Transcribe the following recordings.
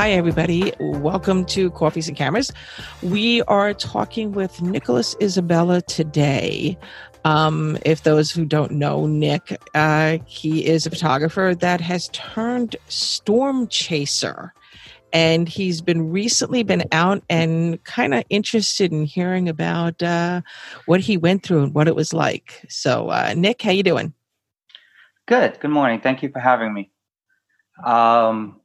Hi, everybody. Welcome to Coffees and Cameras. We are talking with Nicholas Isabella today. Um, if those who don't know Nick, uh, he is a photographer that has turned storm chaser. And he's been recently been out and kind of interested in hearing about uh, what he went through and what it was like. So, uh, Nick, how you doing? Good. Good morning. Thank you for having me. Um,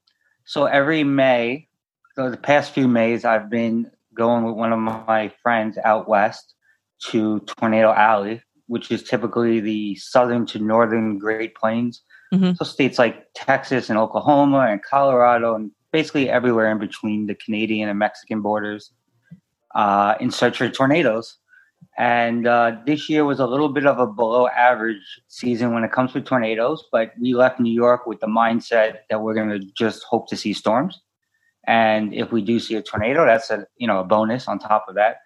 so every May, so the past few Mays, I've been going with one of my friends out west to Tornado Alley, which is typically the southern to northern Great Plains. Mm-hmm. So states like Texas and Oklahoma and Colorado and basically everywhere in between the Canadian and Mexican borders uh, in search for tornadoes. And uh, this year was a little bit of a below average season when it comes to tornadoes, but we left New York with the mindset that we're going to just hope to see storms. And if we do see a tornado, that's a you know a bonus on top of that.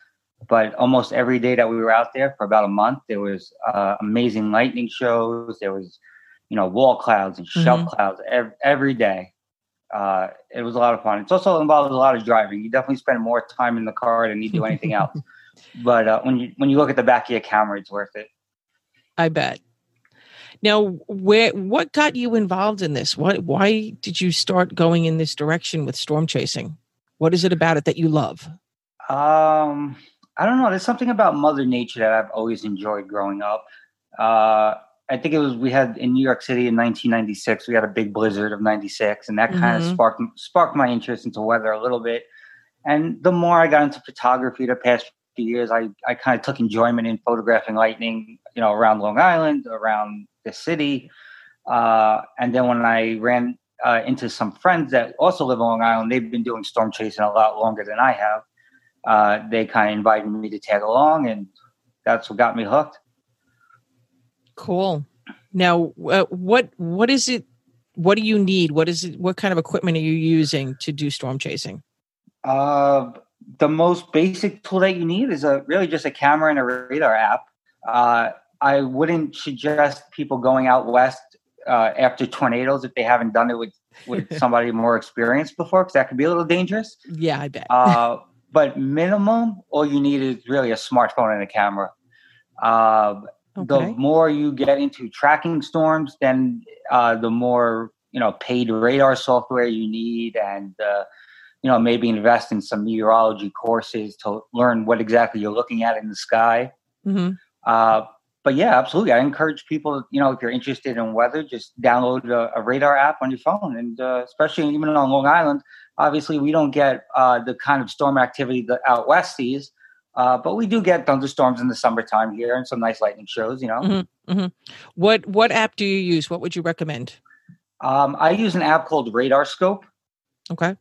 But almost every day that we were out there for about a month, there was uh, amazing lightning shows. There was you know wall clouds and shelf mm-hmm. clouds every, every day. Uh, it was a lot of fun. It's also involves a lot of driving. You definitely spend more time in the car than you do anything else. but uh, when you when you look at the back of your camera, it's worth it. I bet. Now, where what got you involved in this? What why did you start going in this direction with storm chasing? What is it about it that you love? Um, I don't know. There's something about Mother Nature that I've always enjoyed growing up. Uh, I think it was we had in New York City in 1996. We had a big blizzard of '96, and that mm-hmm. kind of sparked sparked my interest into weather a little bit. And the more I got into photography the past years, I, I kind of took enjoyment in photographing lightning, you know, around Long Island, around the city. Uh, and then when I ran uh, into some friends that also live on Long Island, they've been doing storm chasing a lot longer than I have. Uh, they kind of invited me to tag along, and that's what got me hooked. Cool. Now, uh, what what is it? What do you need? What is it? What kind of equipment are you using to do storm chasing? Uh, the most basic tool that you need is a really just a camera and a radar app. Uh, I wouldn't suggest people going out west uh, after tornadoes if they haven't done it with with somebody more experienced before, because that could be a little dangerous. Yeah, I bet. uh, but minimum, all you need is really a smartphone and a camera. Uh, okay. The more you get into tracking storms, then uh, the more you know paid radar software you need, and uh, you know, maybe invest in some meteorology courses to learn what exactly you're looking at in the sky. Mm-hmm. Uh, but yeah, absolutely. I encourage people, you know, if you're interested in weather, just download a, a radar app on your phone. And uh, especially even on Long Island, obviously we don't get uh, the kind of storm activity that out west sees. Uh, but we do get thunderstorms in the summertime here and some nice lightning shows, you know. Mm-hmm, mm-hmm. What what app do you use? What would you recommend? Um, I use an app called Radar Scope. Okay.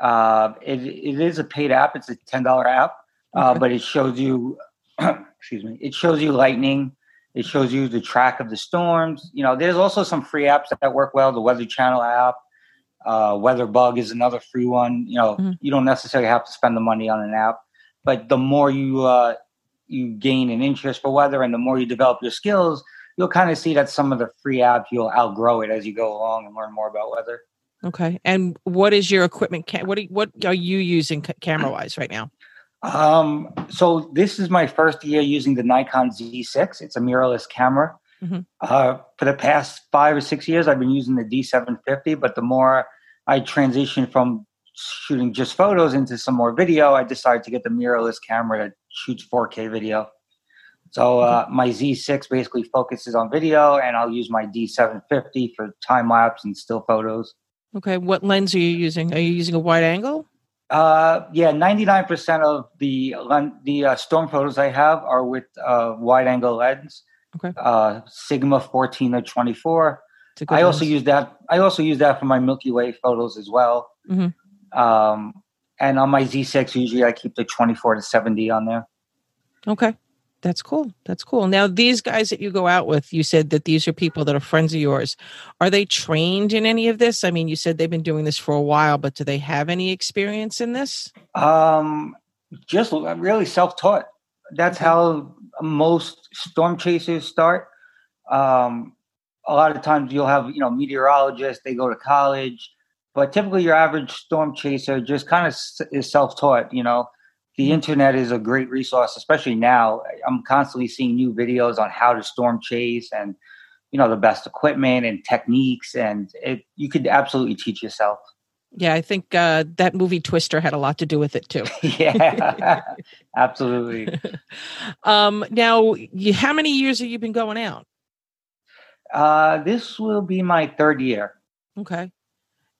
Uh, it, it is a paid app. It's a ten dollar app, uh, but it shows you, excuse me, it shows you lightning. It shows you the track of the storms. You know, there's also some free apps that work well. The Weather Channel app, uh, WeatherBug is another free one. You know, mm-hmm. you don't necessarily have to spend the money on an app, but the more you uh, you gain an interest for weather, and the more you develop your skills, you'll kind of see that some of the free apps you'll outgrow it as you go along and learn more about weather. Okay. And what is your equipment? Ca- what are, what are you using camera wise right now? Um, so this is my first year using the Nikon Z6. It's a mirrorless camera. Mm-hmm. Uh, for the past five or six years, I've been using the D750. But the more I transition from shooting just photos into some more video, I decided to get the mirrorless camera that shoots 4K video. So uh, my Z6 basically focuses on video, and I'll use my D750 for time lapse and still photos. Okay, what lens are you using? Are you using a wide angle? Uh, yeah, ninety nine percent of the the uh, storm photos I have are with uh, wide angle lens. Okay. Uh, Sigma fourteen or twenty four. I also use that. I also use that for my Milky Way photos as well. Mm-hmm. Um, and on my Z6, usually I keep the twenty four to seventy on there. Okay. That's cool. That's cool. Now, these guys that you go out with, you said that these are people that are friends of yours. Are they trained in any of this? I mean, you said they've been doing this for a while, but do they have any experience in this? Um, just really self-taught. That's how most storm chasers start. Um, a lot of times you'll have, you know, meteorologists, they go to college, but typically your average storm chaser just kind of is self-taught. You know, the mm-hmm. internet is a great resource, especially now. I'm constantly seeing new videos on how to storm chase and you know the best equipment and techniques, and it you could absolutely teach yourself. Yeah, I think uh, that movie Twister had a lot to do with it too. yeah, absolutely. um, now, you, how many years have you been going out? Uh, this will be my third year. Okay.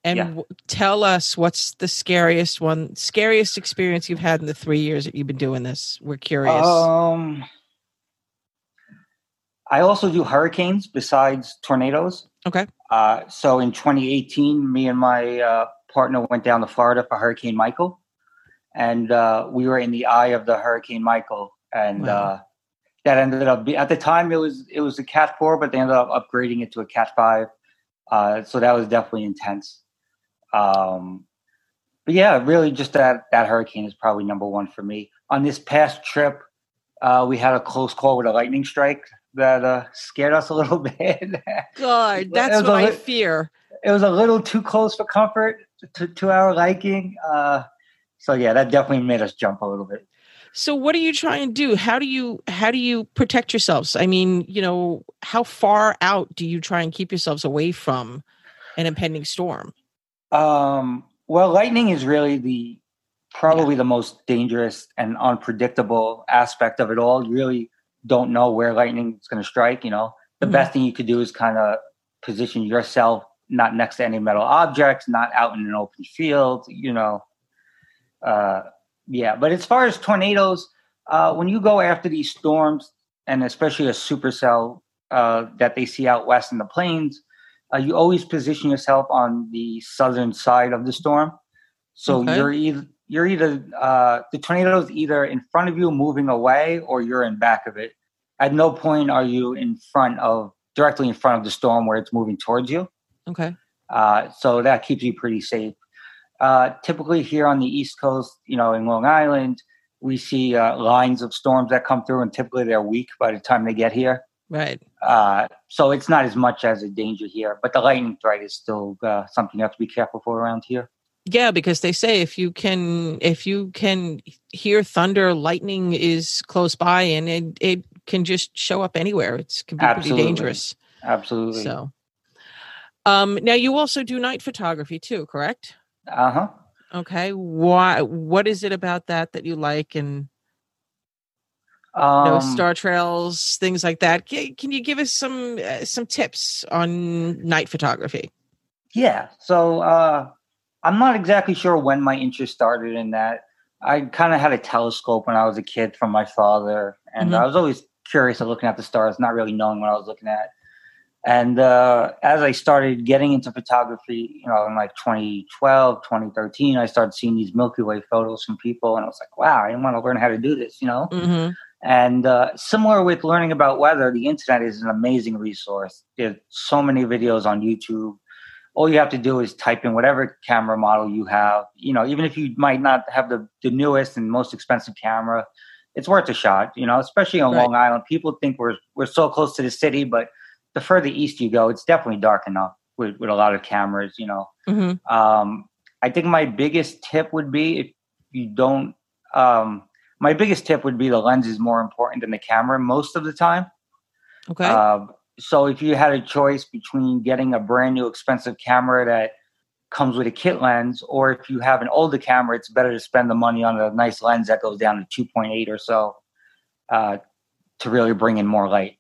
And yeah. w- tell us what's the scariest one, scariest experience you've had in the three years that you've been doing this. We're curious. Um, I also do hurricanes besides tornadoes. Okay. Uh, so in 2018, me and my uh, partner went down to Florida for Hurricane Michael, and uh, we were in the eye of the Hurricane Michael, and wow. uh, that ended up be, at the time it was it was a Cat Four, but they ended up upgrading it to a Cat Five. Uh, so that was definitely intense. Um, but yeah, really, just that that hurricane is probably number one for me. On this past trip, uh, we had a close call with a lightning strike that uh, scared us a little bit. God, that's what I fear. It was a little too close for comfort to, to our liking. Uh, so yeah, that definitely made us jump a little bit. So what do you try and do? How do you how do you protect yourselves? I mean, you know, how far out do you try and keep yourselves away from an impending storm? Um, well, lightning is really the probably yeah. the most dangerous and unpredictable aspect of it all. You really don't know where lightning is going to strike. You know, the mm-hmm. best thing you could do is kind of position yourself not next to any metal objects, not out in an open field, you know. Uh, yeah, but as far as tornadoes, uh, when you go after these storms, and especially a supercell uh, that they see out west in the plains, uh, you always position yourself on the southern side of the storm. So okay. you're either you're either uh, the tornado is either in front of you moving away, or you're in back of it. At no point are you in front of directly in front of the storm where it's moving towards you. Okay. Uh, so that keeps you pretty safe. Uh, typically here on the East Coast, you know, in Long Island, we see uh, lines of storms that come through, and typically they're weak by the time they get here. Right. Uh, so it's not as much as a danger here, but the lightning threat is still uh, something you have to be careful for around here. Yeah, because they say if you can if you can hear thunder, lightning is close by, and it it can just show up anywhere. It's can be Absolutely. pretty dangerous. Absolutely. So um, now you also do night photography too, correct? Uh huh. Okay. Why? What is it about that that you like and um, you know, star trails, things like that? Can you give us some uh, some tips on night photography? Yeah. So uh, I'm not exactly sure when my interest started in that. I kind of had a telescope when I was a kid from my father, and mm-hmm. I was always curious of looking at the stars, not really knowing what I was looking at. And uh, as I started getting into photography, you know, in like 2012, 2013, I started seeing these Milky Way photos from people, and I was like, wow, I want to learn how to do this, you know? Mm-hmm. And uh, similar with learning about weather, the internet is an amazing resource. There's so many videos on YouTube. All you have to do is type in whatever camera model you have. You know, even if you might not have the, the newest and most expensive camera, it's worth a shot. You know, especially on right. Long Island, people think we're we're so close to the city, but the further east you go, it's definitely dark enough with, with a lot of cameras, you know. Mm-hmm. Um, I think my biggest tip would be if you don't, um, my biggest tip would be the lens is more important than the camera most of the time. Okay. Uh, so if you had a choice between getting a brand new expensive camera that comes with a kit lens, or if you have an older camera, it's better to spend the money on a nice lens that goes down to 2.8 or so uh, to really bring in more light.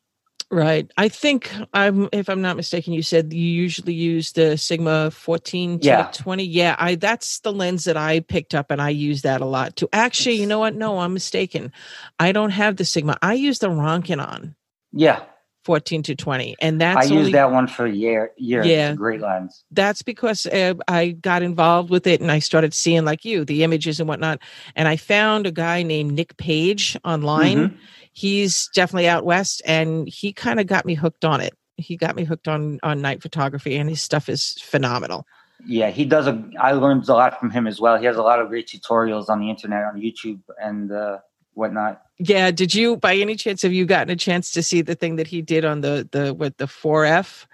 Right. I think I'm if I'm not mistaken, you said you usually use the Sigma 14 to yeah. 20. Yeah, I that's the lens that I picked up and I use that a lot too. Actually, you know what? No, I'm mistaken. I don't have the Sigma. I use the Rokinon. Yeah. 14 to 20 and that's i used that one for a year year. Yeah. great lens. That's because uh, i got involved with it and i started seeing like you the images and whatnot and i found a guy named nick page online. Mm-hmm. He's definitely out west and he kind of got me hooked on it. He got me hooked on on night photography and his stuff is phenomenal. Yeah he does a i learned a lot from him as well. He has a lot of great tutorials on the internet on youtube and uh whatnot yeah did you by any chance have you gotten a chance to see the thing that he did on the the with the 4f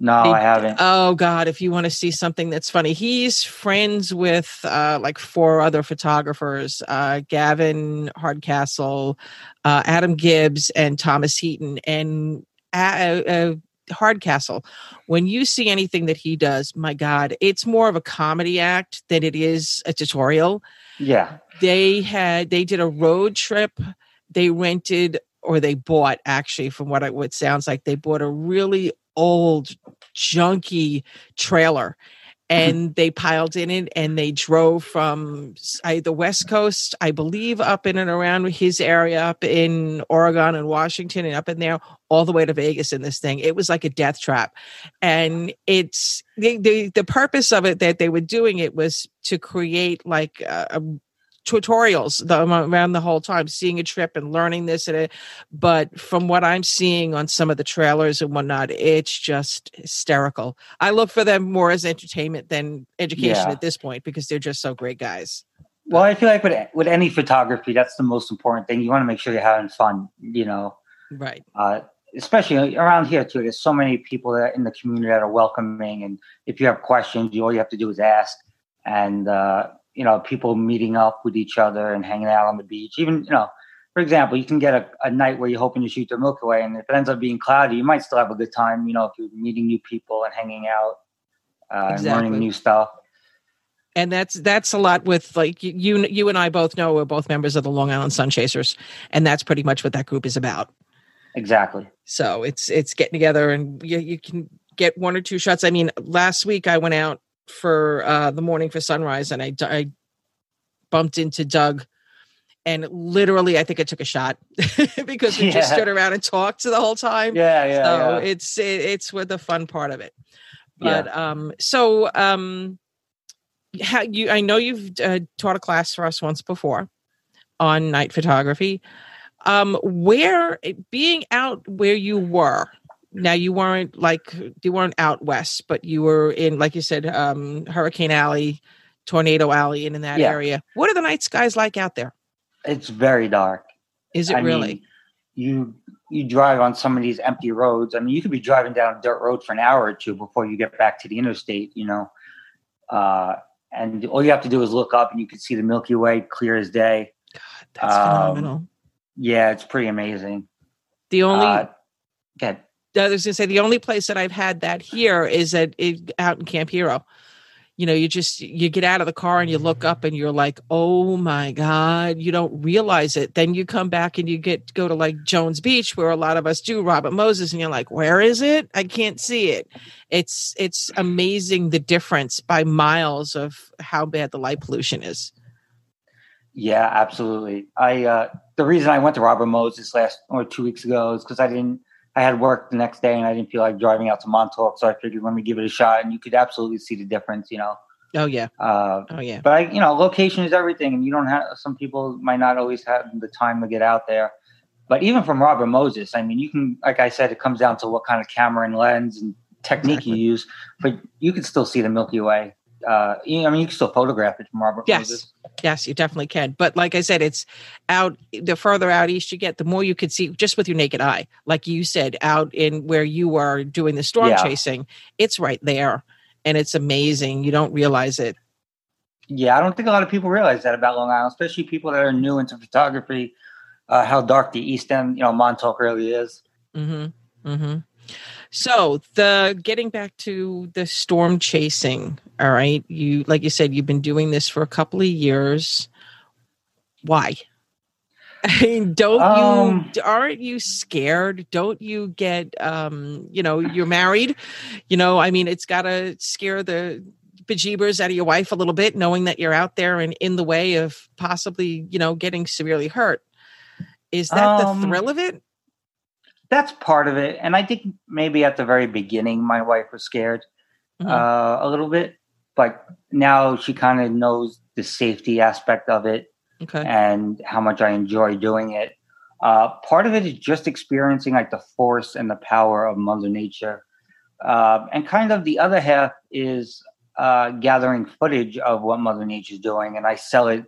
No, They- I haven't. Oh God! If you want to see something that's funny, he's friends with uh, like four other photographers: uh, Gavin Hardcastle, uh, Adam Gibbs, and Thomas Heaton. And uh, uh, Hardcastle, when you see anything that he does, my God, it's more of a comedy act than it is a tutorial. yeah. They had they did a road trip. They rented or they bought actually, from what it what sounds like, they bought a really old junky trailer and they piled in it and they drove from I, the west coast i believe up in and around his area up in oregon and washington and up in there all the way to vegas in this thing. It was like a death trap. And it's the, the, the purpose of it that they were doing it was to create like uh, a tutorials the, around the whole time seeing a trip and learning this and it but from what i'm seeing on some of the trailers and whatnot it's just hysterical i look for them more as entertainment than education Yeah. at this point because they're just so great guys Well, I feel like with with any photography, that's the most important thing. You want to make sure you're having fun. You know, right uh, especially around here too. There's so many people that in the community that are welcoming, and if you have questions, you all you have to do is ask. And uh, you know, people meeting up with each other and hanging out on the beach. Even you know, for example, you can get a, a night where you're hoping to shoot the Milky Way, and if it ends up being cloudy, you might still have a good time. You know, if you're meeting new people and hanging out uh, and learning new stuff. and that's that's a lot with like you you you and i both know we're both members of the long island sun chasers and that's pretty much what that group is about Exactly. So it's it's getting together and you, you can get one or two shots. I mean, last week I went out for uh, the morning for sunrise and I, I bumped into Doug and literally I think I took a shot because we just stood around and talked the whole time. Yeah, yeah. so yeah. it's it, it's with the fun part of it. But um so um how you I know you've uh, taught a class for us once before on night photography. Um where being out where you were. Now you weren't like you weren't out west, but you were in like you said um Hurricane Alley, Tornado Alley and in that Yeah. area. What are the night skies like out there? it's very dark. Is it I really? mean, you you drive on some of these empty roads. I mean, you could be driving down a dirt road for an hour or two before you get back to the interstate. You know, uh, and all you have to do is look up, and you can see the Milky Way clear as day. God, that's um, phenomenal. Yeah, it's pretty amazing. The only Uh. I was gonna say the only place that I've had that here is at it, out in Camp Hero. You know, you just you get out of the car and you look up and you're like, oh my god! You don't realize it. Then you come back and you get go to like Jones Beach, where a lot of us do Robert Moses, and you're like, where is it? I can't see it. It's it's amazing the difference by miles of how bad the light pollution is. Yeah, absolutely. I uh, the reason I went to Robert Moses last or two weeks ago is because I didn't. I had work the next day and I didn't feel like driving out to Montauk, so I figured let me give it a shot, and you could absolutely see the difference. You know. Oh yeah, Uh, oh yeah. but I, you know, location is everything, and you don't have. Some people might not always have the time to get out there. But even from Robert Moses, I mean, you can, like I said, it comes down to what kind of camera and lens and technique Exactly. you use. But you can still see the Milky Way. Uh, I mean, you can still photograph it from Robert Yes. Moses. Yes, you definitely can. But like I said, it's out the further out east you get, the more you could see just with your naked eye. Like you said, out in where you are doing the storm Yeah. chasing, it's right there. And it's amazing. You don't realize it. Yeah, I don't think a lot of people realize that about Long Island, especially people that are new into photography. Uh, how dark the East End, you know, Montauk really is. Mm-hmm. Mm-hmm. So the getting back to the storm chasing, all right. You like you said, you've been doing this for a couple of years. Why? I mean, don't Um, you aren't you scared? Don't you get um, you know, you're married, you know, I mean it's gotta scare the bejeebers out of your wife a little bit, knowing that you're out there and in the way of possibly, you know, getting severely hurt. Is that Um, the thrill of it? That's part of it, and I think maybe at the very beginning, my wife was scared. Mhm. uh, a little bit, but now she kind of knows the safety aspect of it Okay. and how much I enjoy doing it. Uh, part of it is just experiencing like the force and the power of Mother Nature, uh, and kind of the other half is uh, gathering footage of what Mother Nature's doing, and I sell it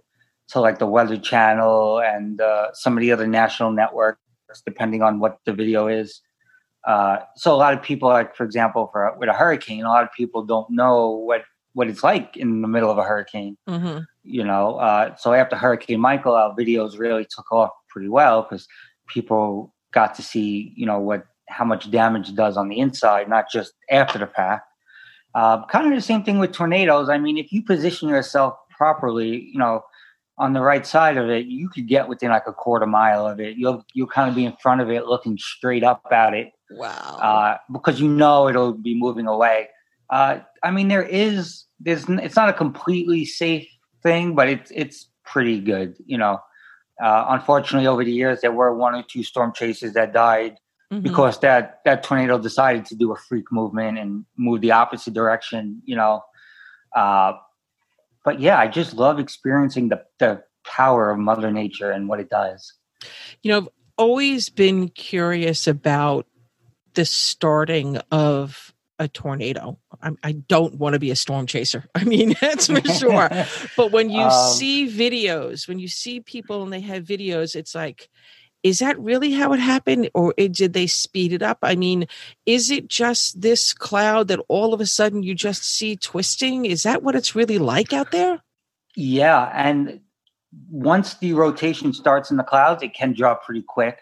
to like the Weather Channel and uh, some of the other national networks, depending on what the video is. Uh, so a lot of people, like for example, for with a hurricane, a lot of people don't know what what it's like in the middle of a hurricane. Mm-hmm. You know, uh, so after Hurricane Michael, our videos really took off pretty well because people got to see, you know, what how much damage it does on the inside, not just after the fact. Uh, kind of the same thing with tornadoes. I mean, if you position yourself properly, you know, on the right side of it, you could get within like a quarter mile of it. You'll you'll kind of be in front of it, looking straight up at it. Wow. Uh, because you know it'll be moving away. Uh, I mean, there is there's it's not a completely safe thing, but it's it's pretty good. You know, uh, unfortunately, over the years there were one or two storm chasers that died mm-hmm. because that that tornado decided to do a freak movement and move the opposite direction. You know, uh, but yeah, I just love experiencing the the power of Mother Nature and what it does. You know, I've always been curious about the starting of a tornado. I, I don't want to be a storm chaser. I mean, that's for sure. but when you um, see videos, when you see people and they have videos, it's like, is that really how it happened or did they speed it up i mean is it just this cloud that all of a sudden you just see twisting is that what it's really like out there yeah and once the rotation starts in the clouds it can drop pretty quick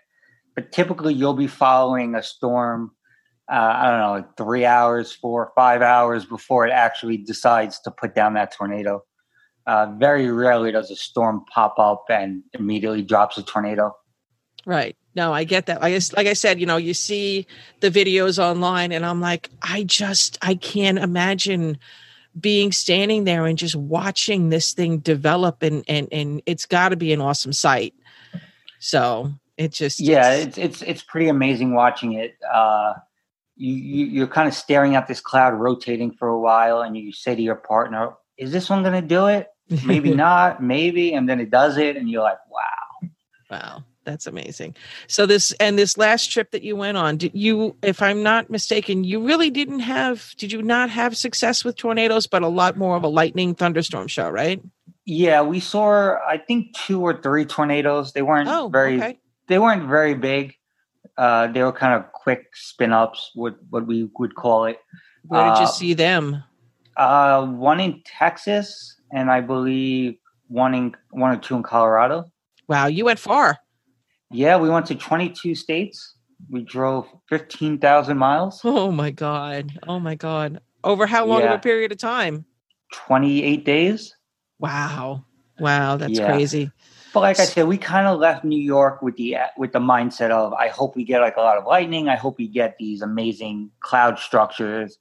but typically you'll be following a storm uh, i don't know like three hours four five hours before it actually decides to put down that tornado uh, very rarely does a storm pop up and immediately drops a tornado Right. No, I get that. I guess, like I said, you know, you see the videos online, and I'm like, I just, I can't imagine being standing there and just watching this thing develop, and and and it's got to be an awesome sight. So it just, yeah, it's it's it's pretty amazing watching it. Uh, you, you you're kind of staring at this cloud rotating for a while, and you say to your partner, "Is this one going to do it? Maybe not. Maybe." And then it does it, and you're like, "Wow." Wow that's amazing. So this and this last trip that you went on, did you, if I'm not mistaken, you really didn't have, did you not have success with tornadoes, but a lot more of a lightning thunderstorm show, right? Yeah, we saw I think two or three tornadoes. They weren't oh, very okay. they weren't very big. Uh, they were kind of quick spin ups, what what we would call it. Where did you uh, see them? Uh, one in Texas, and I believe one in one or two in Colorado. Wow, you went far. Yeah, we went to 22 states. We drove 15,000 miles. Oh my God. Oh my God. Over how long yeah. of a period of time? 28 days. Wow. Wow, that's yeah. crazy. But like I said, we kind of left New York with the with the mindset of I hope we get like a lot of lightning. I hope we get these amazing cloud structures.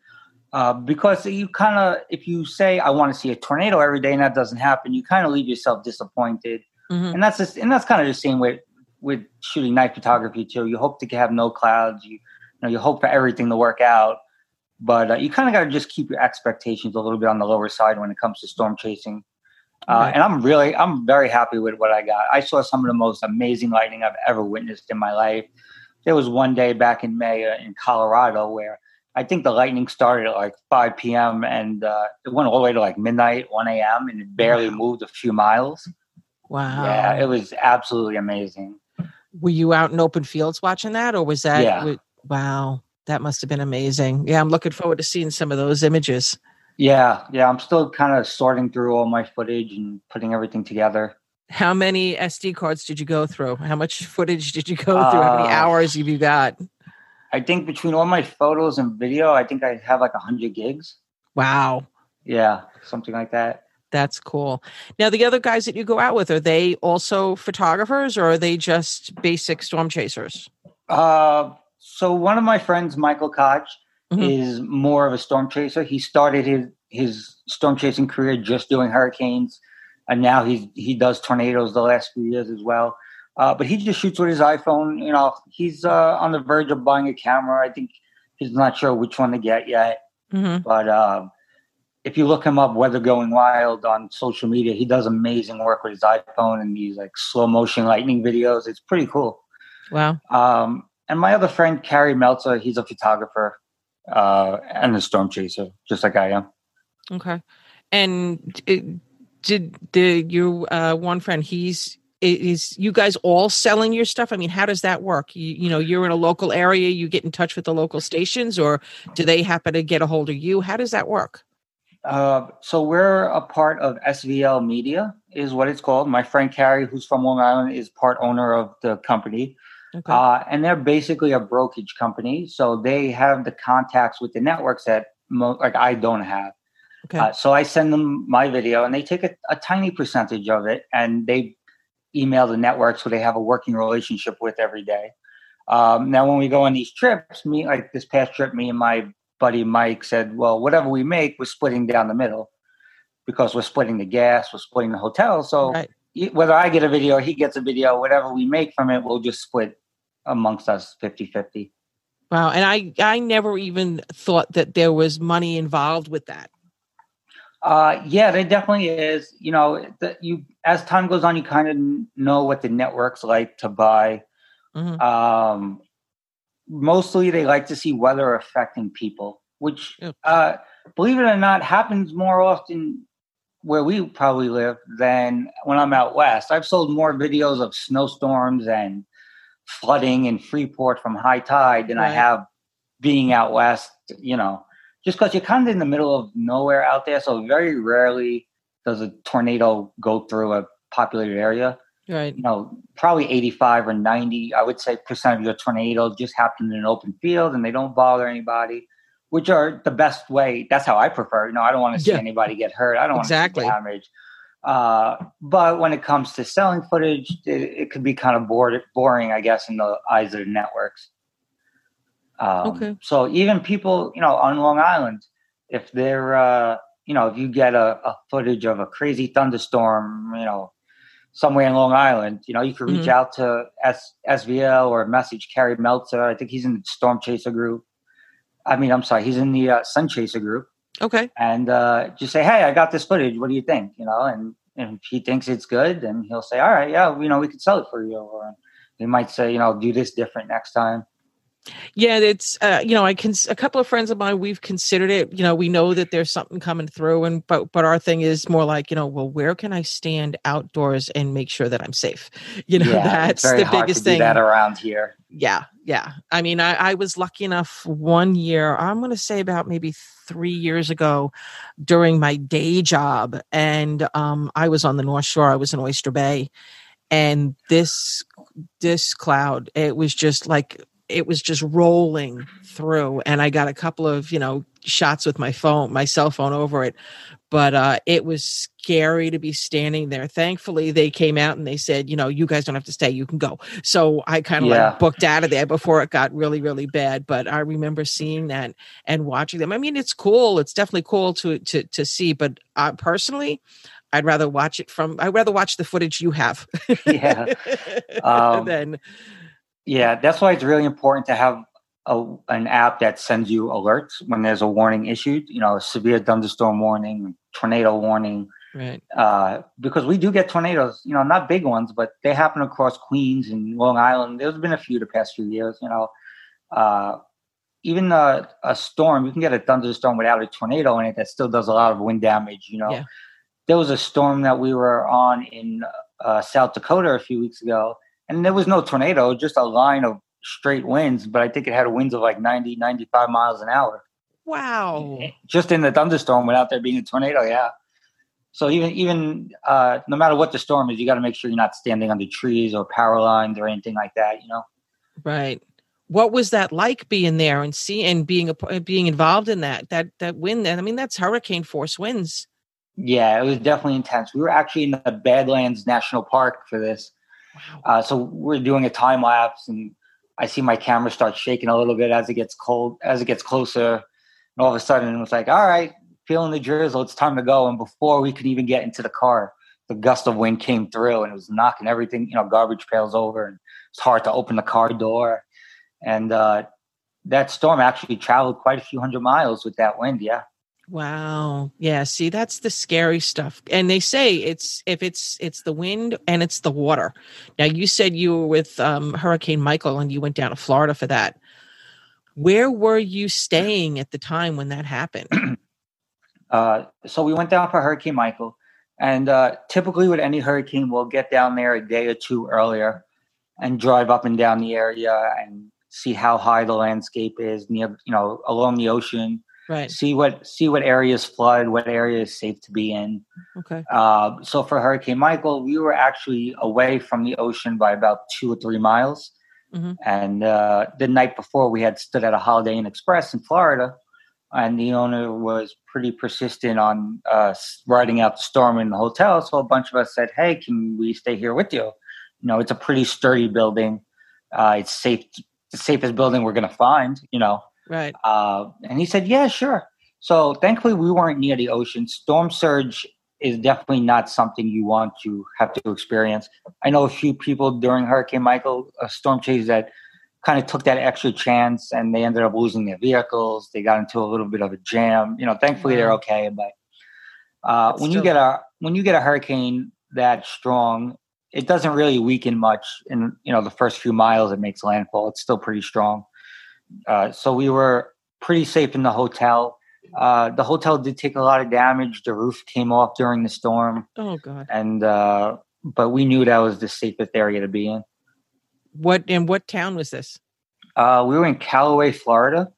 Uh, because you kind of, if you say I want to see a tornado every day and that doesn't happen, you kind of leave yourself disappointed. Mm-hmm. And that's just, and that's kind of the same way with shooting night photography too. You hope to have no clouds. You, you know, you hope for everything to work out, but uh, you kind of got to just keep your expectations a little bit on the lower side when it comes to storm chasing. Uh, right. And I'm really, I'm very happy with what I got. I saw some of the most amazing lightning I've ever witnessed in my life. There was one day back in May uh, in Colorado where I think the lightning started at like 5 p.m. and uh, it went all the way to like midnight, 1 a.m. and it barely wow. moved a few miles. Wow. Yeah, it was absolutely amazing were you out in open fields watching that or was that yeah. wow that must have been amazing yeah i'm looking forward to seeing some of those images yeah yeah i'm still kind of sorting through all my footage and putting everything together. How many sd cards did you go through? How much footage did you go through? Uh, how many uh, hours have you got? I think between all my photos and video i think i have like 100 gigs. Wow. Yeah something like that. That's cool. Now, the other guys that you go out with, are they also photographers or are they just basic storm chasers? Uh, so one of my friends, Michael Koch, mm-hmm. is more of a storm chaser. He started his, his storm chasing career just doing hurricanes, and now he he does tornadoes the last few years as well. Uh, but he just shoots with his iPhone. You know, he's uh, on the verge of buying a camera. I think he's not sure which one to get yet. Mm-hmm. But uh, if you look him up, Weather Going Wild on social media, he does amazing work with his iPhone and these like slow motion lightning videos. It's pretty cool. Wow. Um, and my other friend, Carrie Meltzer, he's a photographer uh, and a storm chaser, just like I am. Okay. And it, did the your uh, one friend? He's is you guys all selling your stuff? I mean, how does that work? You, you know, you're in a local area, you get in touch with the local stations, or do they happen to get a hold of you? How does that work? Uh, so we're a part of SVL Media, is what it's called. My friend Carrie, who's from Long Island, is part owner of the company. Okay. Uh, and they're basically a brokerage company, so they have the contacts with the networks that mo- like I don't have. Okay. Uh, so I send them my video, and they take a, a, tiny percentage of it, and they email the networks who they have a working relationship with every day. Um, now, when we go on these trips, me like this past trip, me and my buddy Mike said, "Well, whatever we make, we're splitting down the middle because we're splitting the gas, we're splitting the hotel. So right. whether I get a video, he gets a video, whatever we make from it, we'll just split amongst us 50-50." Wow, and I I never even thought that there was money involved with that. Uh, yeah, there definitely is. You know, the, you as time goes on, you kind of know what the networks like to buy. Mm-hmm. Um, mostly, they like to see weather affecting people, which, uh, believe it or not, happens more often where we probably live than when I'm out west. I've sold more videos of snowstorms and flooding in Freeport from high tide than right. I have being out west. You know just because you're kind of in the middle of nowhere out there. So very rarely does a tornado go through a populated area. Right. You know, probably 85 or 90, I would say, percent of your tornadoes just happen in an open field and they don't bother anybody, which are the best way. That's how I prefer. You know, I don't want to see yeah. anybody get hurt. I don't exactly. want to see damage. Uh, but when it comes to selling footage, it, it could be kind of bored, boring, I guess, in the eyes of the networks. Um, okay. So even people, you know, on Long Island, if they're, uh, you know, if you get a, a, footage of a crazy thunderstorm, you know, somewhere in Long Island, you know, you can reach mm-hmm. out to S- SVL or message Carrie Meltzer. I think he's in the Storm Chaser group. I mean, I'm sorry, he's in the uh, Sun Chaser group. Okay. And uh, just say, hey, I got this footage. What do you think? You know, and, and if he thinks it's good, then he'll say, all right, yeah, you know, we could sell it for you. Or he might say, you know, do this different next time. Yeah, it's uh, you know I can a couple of friends of mine we've considered it. You know, we know that there's something coming through, and but but our thing is more like you know, well, where can I stand outdoors and make sure that I'm safe? You know, yeah, that's the biggest thing. that around here. Yeah, yeah. I mean, I, I was lucky enough one year. I'm going to say about maybe three years ago, during my day job, and um, I was on the North Shore. I was in Oyster Bay, and this this cloud it was just like it was just rolling through and i got a couple of you know shots with my phone my cell phone over it but uh, it was scary to be standing there thankfully they came out and they said you know you guys don't have to stay you can go so i kind of yeah. like booked out of there before it got really really bad but i remember seeing that and watching them i mean it's cool it's definitely cool to to to see but uh, personally I'd rather watch it from. I'd rather watch the footage you have. yeah. Um, than yeah, that's why it's really important to have a, an app that sends you alerts when there's a warning issued. You know, a severe thunderstorm warning, tornado warning. Right. Uh, because we do get tornadoes. You know, not big ones, but they happen across Queens and Long Island. There's been a few the past few years. You know, uh, even a, a, storm, you can get a thunderstorm without a tornado in it that still does a lot of wind damage. You know, yeah. there was a storm that we were on in uh, South Dakota a few weeks ago and there was no tornado, just a line of straight winds, but I think it had winds of like 90, 95 miles an hour. Wow. Just in the thunderstorm without there being a tornado, yeah. So even even uh, no matter what the storm is, you got to make sure you're not standing under trees or power lines or anything like that, you know. Right. What was that like being there and see and being a, being involved in that that that wind? Then I mean, that's hurricane force winds. Yeah, it was definitely intense. We were actually in the Badlands National Park for this. Uh, so we're doing a time lapse, and I see my camera start shaking a little bit as it gets cold, as it gets closer. And all of a sudden, it was like, all right, feeling the drizzle, it's time to go. And before we could even get into the car, the gust of wind came through and it was knocking everything, you know, garbage pails over. And it's hard to open the car door. And uh, that storm actually traveled quite a few hundred miles with that wind. Yeah. Wow. Yeah, see that's the scary stuff. And they say it's if it's it's the wind and it's the water. Now you said you were with um, Hurricane Michael and you went down to Florida for that. Where were you staying at the time when that happened? uh, so we went down for Hurricane Michael. And uh, typically, with any hurricane, we'll get down there a day or two earlier and drive up and down the area and see how high the landscape is near, you know, along the ocean. Right. See what see what areas flood, what area is safe to be in. Okay. Uh, so for Hurricane Michael, we were actually away from the ocean by about two or three miles. Mhm. And uh, the night before, we had stood at a Holiday Inn Express in Florida, and the owner was pretty persistent on uh, riding out the storm in the hotel. So a bunch of us said, "Hey, can we stay here with you?" You know, it's a pretty sturdy building. Uh, it's safe, the safest building we're going to find. You know, Right. uh, and he said, "Yeah, sure." So thankfully, we weren't near the ocean. Storm surge is definitely not something you want to have to experience. I know a few people during Hurricane Michael, uh, storm chase that kind of took that extra chance, and they ended up losing their vehicles. They got into a little bit of a jam. You know, thankfully they're okay. But uh, when you get a when you get a hurricane that strong, it doesn't really weaken much in you know the first few miles it makes landfall. It's still pretty strong. Uh, so we were pretty safe in the hotel. Uh, the hotel did take a lot of damage. The roof came off during the storm, Oh God. and uh, but we knew that was the safest area to be in. What and what town was this? Uh, we were in Callaway, Florida,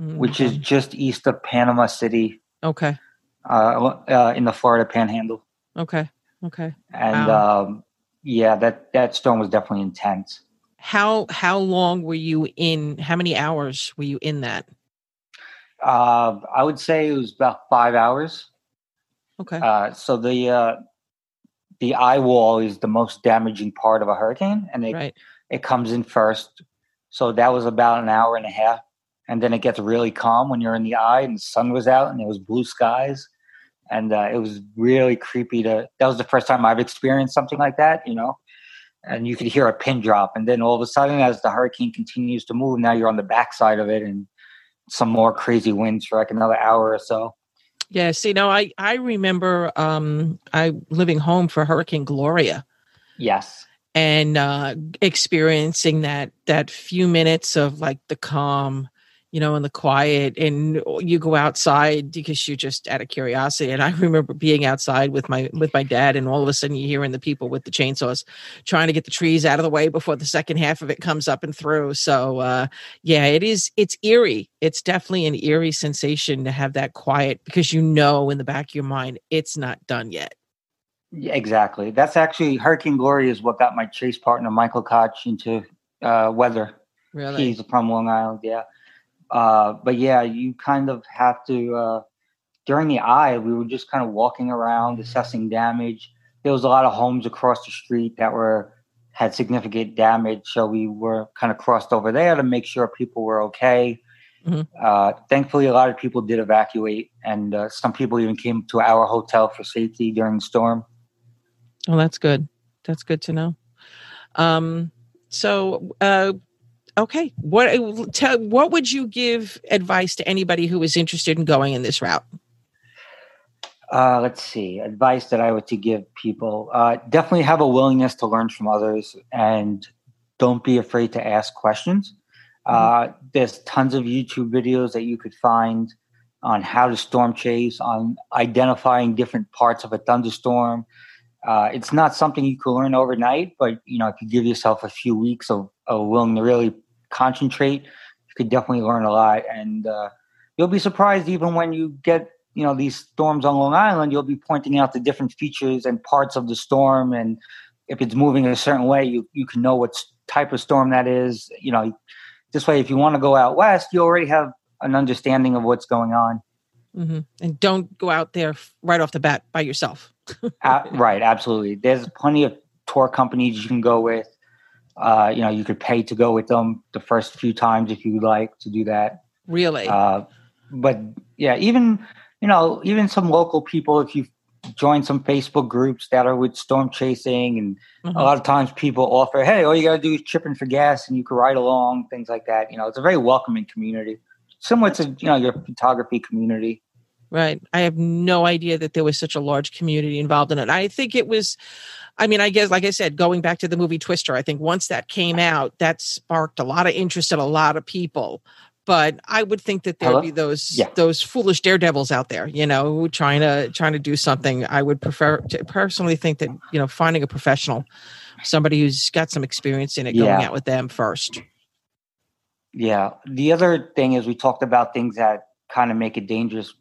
Mm, which is just east of Panama City, okay. uh, uh, in the Florida Panhandle. Okay. Okay. And Wow. um, yeah, that that storm was definitely intense. How how long were you in? How many hours were you in that? Uh, I would say it was about five hours. Okay. Uh, so the uh, the eye wall is the most damaging part of a hurricane, and it right. it comes in first. So that was about an hour and a half, and then it gets really calm when you're in the eye, and the sun was out, and it was blue skies, and uh, it was really creepy. To that was the first time I've experienced something like that, you know. And you could hear a pin drop, and then all of a sudden, as the hurricane continues to move, now you're on the backside of it, and some more crazy winds for like another hour or so. Yeah. See, no, I I remember um I living home for Hurricane Gloria Yes. and uh experiencing that that few minutes of like the calm you know in the quiet and you go outside because you're just out of curiosity and i remember being outside with my with my dad and all of a sudden you're hearing the people with the chainsaws trying to get the trees out of the way before the second half of it comes up and through so uh yeah it is it's eerie it's definitely an eerie sensation to have that quiet because you know in the back of your mind it's not done yet Yeah, exactly. That's actually Hurricane Gloria is what got my chase partner Michael Koch into uh, weather. really He's from Long Island, yeah. Uh, but yeah, you kind of have to. Uh, during the eye, we were just kind of walking around, assessing damage. There was a lot of homes across the street that were had significant damage, so we were kind of crossed over there to make sure people were okay. Mhm. Uh, thankfully, a lot of people did evacuate, and uh, some people even came to our hotel for safety during the storm. Oh, that's good. That's good to know. Um, so, uh, okay, what tell, what would you give advice to anybody who is interested in going in this route? Uh, let's see. Advice that I would to give people: uh, definitely have a willingness to learn from others, and don't be afraid to ask questions. Uh, there's tons of YouTube videos that you could find on how to storm chase, on identifying different parts of a thunderstorm. Uh, it's not something you can learn overnight, but you know if you give yourself a few weeks of, of willing to really concentrate, you could definitely learn a lot, and uh, you'll be surprised even when you get you know these storms on Long Island, you'll be pointing out the different features and parts of the storm, and if it's moving a certain way, you you can know what type of storm that is. You know, this way, if you want to go out west, you already have an understanding of what's going on. hmm And don't go out there right off the bat by yourself. Uh, right, absolutely. There's plenty of tour companies you can go with. Uh, you know, you could pay to go with them the first few times if you would like to do that. Really? Uh, but yeah, even you know, even some local people, if you join some Facebook groups that are with storm chasing, and Mhm. a lot of times people offer, "Hey, all you got to do is chip in for gas, and you can ride along," things like that. You know, it's a very welcoming community, similar to you know your photography community. Right. I have no idea that there was such a large community involved in it. I think it was, I mean, I guess, like I said, going back to the movie Twister, I think once that came out, that sparked a lot of interest in a lot of people. but I would think that there'd Hello? be those Yeah. those foolish daredevils out there, you know, trying to trying to do something. I would prefer to personally think that you know finding a professional, somebody who's got some experience in it, going out with them first. Yeah. The other thing is we talked about things that kind of make it dangerous.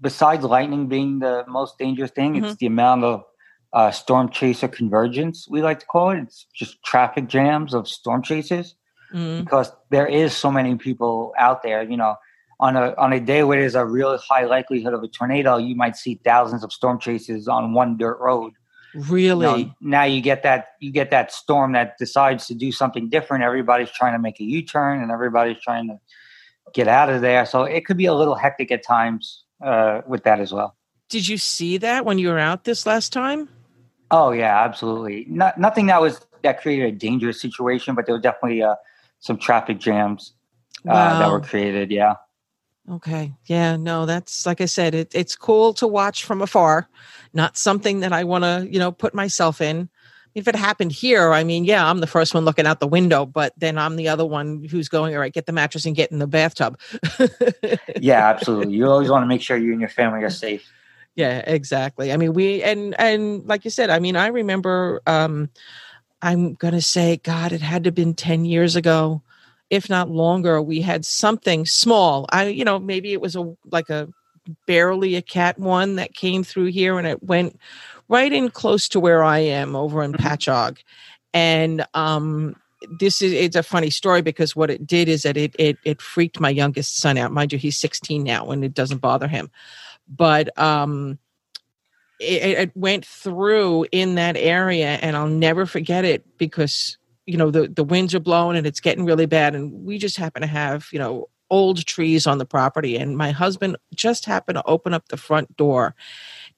Besides lightning being the most dangerous thing, Mm-hmm. it's the amount of uh, storm chaser convergence, we like to call it. It's just traffic jams of storm chasers Mm, because there is so many people out there, you know. On a on a day where there's a real high likelihood of a tornado, you might see thousands of storm chasers on one dirt road. really? You know, now you get that you get that storm that decides to do something different. Everybody's trying to make a U-turn and everybody's trying to get out of there. So it could be a little hectic at times uh, with that as well. Did you see that when you were out this last time? Oh yeah, absolutely. Not nothing that was that created a dangerous situation, but there were definitely uh, some traffic jams uh, that were created. Yeah. Okay. Yeah. No, that's like I said, it, it's cool to watch from afar, not something that I want to, you know, put myself in. If it happened here, I mean, yeah, I'm the first one looking out the window, but then I'm the other one who's going, all right, get the mattress and get in the bathtub. Yeah, absolutely. you always want to make sure you and your family are safe. Yeah, exactly. I mean, we, and, and like you said, I mean, I remember, um, I'm going to say, God, it had to have been 10 years ago, if not longer. We had something small. I, you know, maybe it was a, like a, barely a cat one that came through here and it went right in close to where I am over in Mhm. Patchogue. And um this is it's a funny story because what it did is that it it it freaked my youngest son out. Mind you, he's 16 now and it doesn't bother him. But um it, it- went through in that area and I'll never forget it because you know the the winds are blowing and it's getting really bad and we just happen to have you know old trees on the property and my husband just happened to open up the front door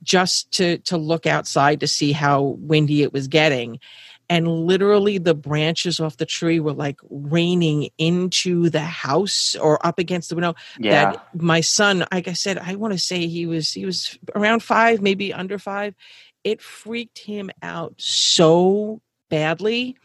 just to to look outside to see how windy it was getting and literally the branches off the tree were like raining into the house or up against the window Yeah. that my son like i said i want to say he was he was around five maybe under five it freaked him out so badly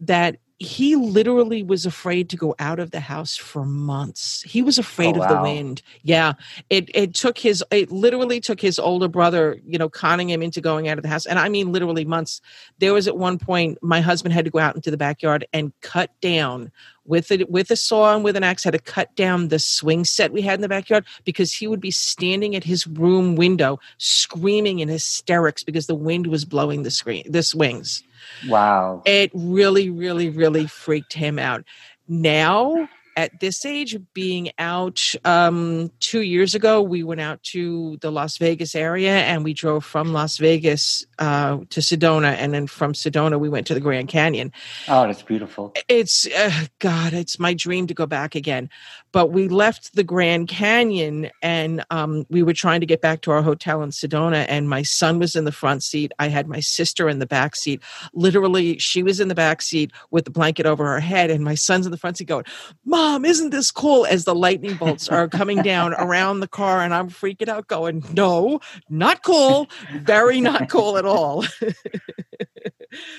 that he literally was afraid to go out of the house for months. He was oh, afraid Oh, of the wind. Yeah. It it took his it literally took his older brother you know conning him into going out of the house. And i mean literally months. There was at one point my husband had to go out into the backyard and cut down with it with a saw and with an axe had to cut down the swing set we had in the backyard because he would be standing at his room window screaming in hysterics because the wind was blowing the screen the swings wow. it really really really freaked him out now at this age being out um two years ago we went out to the las vegas area and we drove from las vegas uh to sedona and then from sedona we went to the grand canyon Oh, that's beautiful. it's uh, god it's my dream to go back again but we left the grand canyon and um, we were trying to get back to our hotel in sedona and my son was in the front seat. I had my sister in the back seat. Literally she was in the back seat with the blanket over her head and my son's in the front seat going mom isn't this cool? as the lightning bolts are coming down around the car and i'm freaking out going no not cool. Very not cool at all.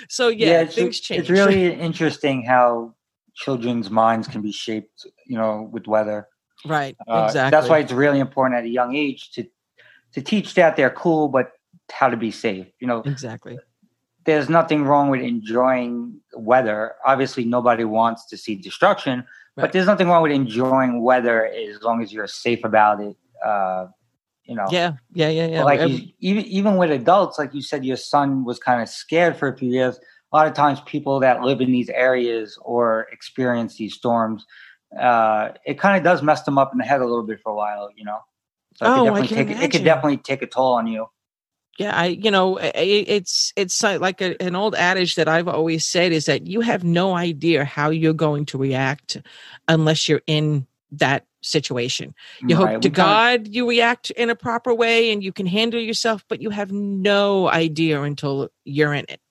So yeah, it's, things change It's really interesting how children's minds can be shaped, you know, with weather. right Uh, exactly That's why it's really important at a young age to to teach that they're cool, but how to be safe. You know, exactly there's nothing wrong with enjoying weather. Obviously, nobody wants to see destruction, Right. but there's nothing wrong with enjoying weather as long as you're safe about it. Uh, you know, Yeah, yeah, yeah, yeah. like you, even even with adults, like you said, your son was kind of scared for a few years. A lot of times, people that live in these areas or experience these storms, uh, it kind of does mess them up in the head a little bit for a while. You know, so it Oh, I could definitely can take it could definitely take a toll on you. yeah, I, you know, i- i- it's it's like like a, an old adage that I've always said is that you have no idea how you're going to react unless you're in that situation. You Right, hope to God you react in a proper way and you can handle yourself, but you have no idea until you're in it.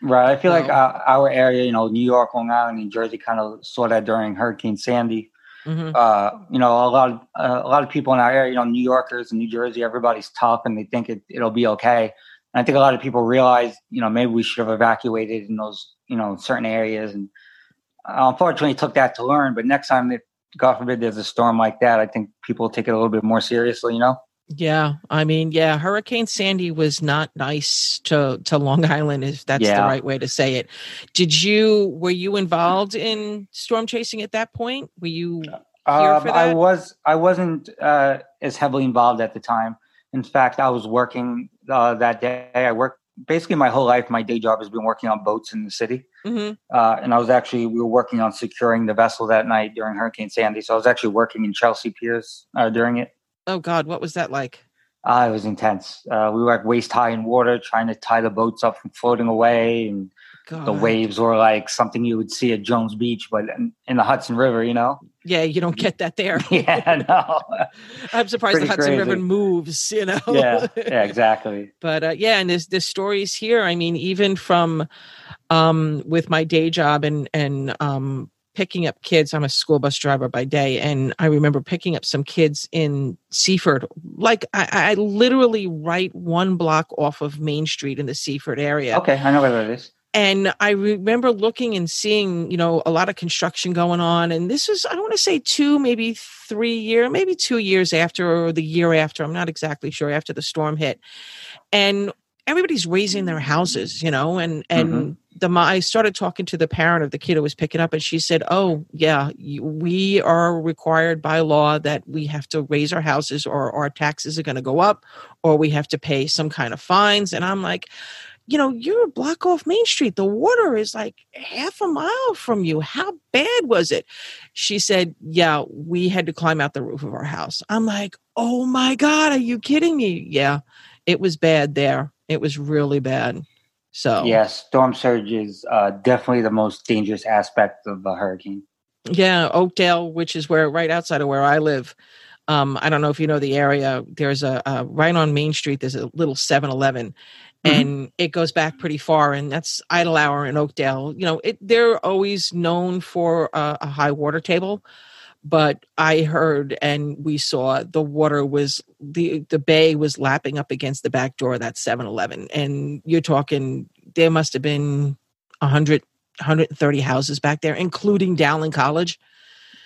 Right. I feel like our, our area, you know, New York, Long Island, New Jersey, kind of saw that during Hurricane Sandy. Mhm. Uh, you know, a lot of uh, a lot of people in our area, you know, New Yorkers and New Jersey, everybody's tough and they think it, it'll be okay. And I think a lot of people realize, you know, maybe we should have evacuated in those, you know, certain areas. And uh, unfortunately, took that to learn. But next time, if God forbid there's a storm like that, I think people take it a little bit more seriously, you know? Yeah, I mean, yeah, Hurricane Sandy was not nice to to Long Island, if that's Yeah. the right way to say it. Did you were you involved in storm chasing at that point? Were you? Um, I was I wasn't uh, as heavily involved at the time. In fact, I was working uh, that day. I worked basically my whole life. My day job has been working on boats in the city, Mhm. uh, and I was actually we were working on securing the vessel that night during Hurricane Sandy. So I was actually working in Chelsea Piers uh, during it. Oh God, what was that like? Uh, it was intense. Uh, we were like waist high in water, trying to tie the boats up from floating away, and God. the waves were like something you would see at Jones Beach, but in, in the Hudson River, you know. Yeah, you don't get that there. yeah, no. I'm surprised the Pretty Hudson River moves. You know. yeah, yeah, exactly. but uh, yeah and there's there's stories here i mean even from um with my day job and and um picking up kids i'm a school bus driver by day and i remember picking up some kids in seaford like i, I literally right one block off of main street in the seaford area Okay, I know where that is. and I remember looking and seeing, you know, a lot of construction going on. And this was, I want to say two, maybe three year, maybe two years after or the year after. I'm not exactly sure after the storm hit. And everybody's raising their mm-hmm. houses, you know, and and mm-hmm. the mo- I started talking to the parent of the kid who was picking up, and she said, "Oh, yeah, we are required by law that we have to raise our houses, or our taxes are going to go up, or we have to pay some kind of fines." And I'm like, you know, you're a block off Main Street. The water is like half a mile from you. How bad was it? She said, Yeah, we had to climb out the roof of our house. I'm like, Oh my God, are you kidding me? Yeah, it was bad there. It was really bad. So, Yeah, storm surge is uh, definitely the most dangerous aspect of a hurricane. yeah, Oakdale, which is where right outside of where I live. Um, I don't know if you know the area. There's a, a right on Main Street. There's a little 7-Eleven, Mhm. and it goes back pretty far. And that's Idle Hour in Oakdale. You know, it they're always known for a, a high water table, but I heard and we saw the water was the the bay was lapping up against the back door of that 7-Eleven, and you're talking there must have been 100 130 houses back there, including Dowling College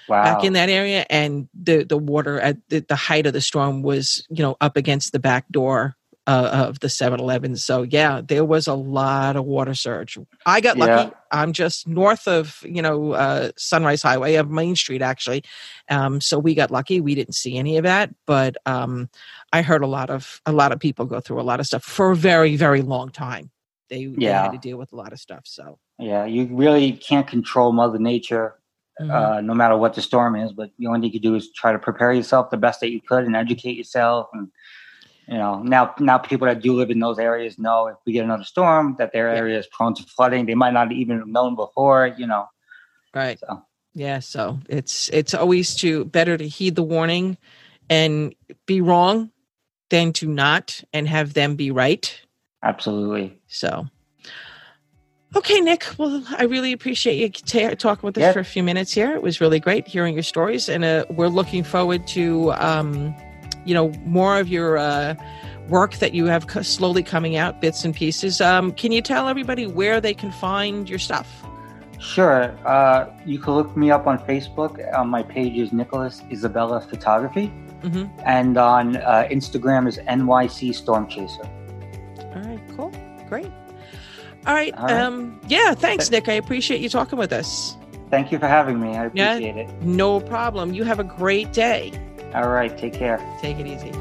Wow. back in that area. And the the water at the, the height of the storm was you know up against the back door uh, of the 7-eleven so yeah there was a lot of water surge i got lucky Yeah. i'm just north of you know uh, sunrise highway of main street actually um, so we got lucky we didn't see any of that but um, i heard a lot of a lot of people go through a lot of stuff for a very very long time they, they had to deal with a lot of stuff so yeah, you really can't control Mother Nature mhm. uh, no matter what the storm is. But the only thing you can do is try to prepare yourself the best that you could and educate yourself. And you know, now now people that do live in those areas know if we get another storm that their Yeah. area is prone to flooding. They might not even have known before. You know, right so Yeah, so it's it's always to better to heed the warning and be wrong than to not and have them be right. absolutely. So Okay, Nick. Well, I really appreciate you ta- talking with us Yeah. for a few minutes here. It was really great hearing your stories, and uh, we're looking forward to, um, you know, more of your uh, work that you have slowly coming out, bits and pieces. Um, can you tell everybody where they can find your stuff? Sure. Uh, you can look me up on Facebook. On my page is Nicholas Isabella Photography, hmm and on uh, Instagram is NYC Storm Chaser. All right, cool, great. All right, All right. um, yeah, thanks, Nick. I appreciate you talking with us. Thank you for having me. I Yeah. appreciate it. No problem. You have a great day. All right. Take care. Take it easy.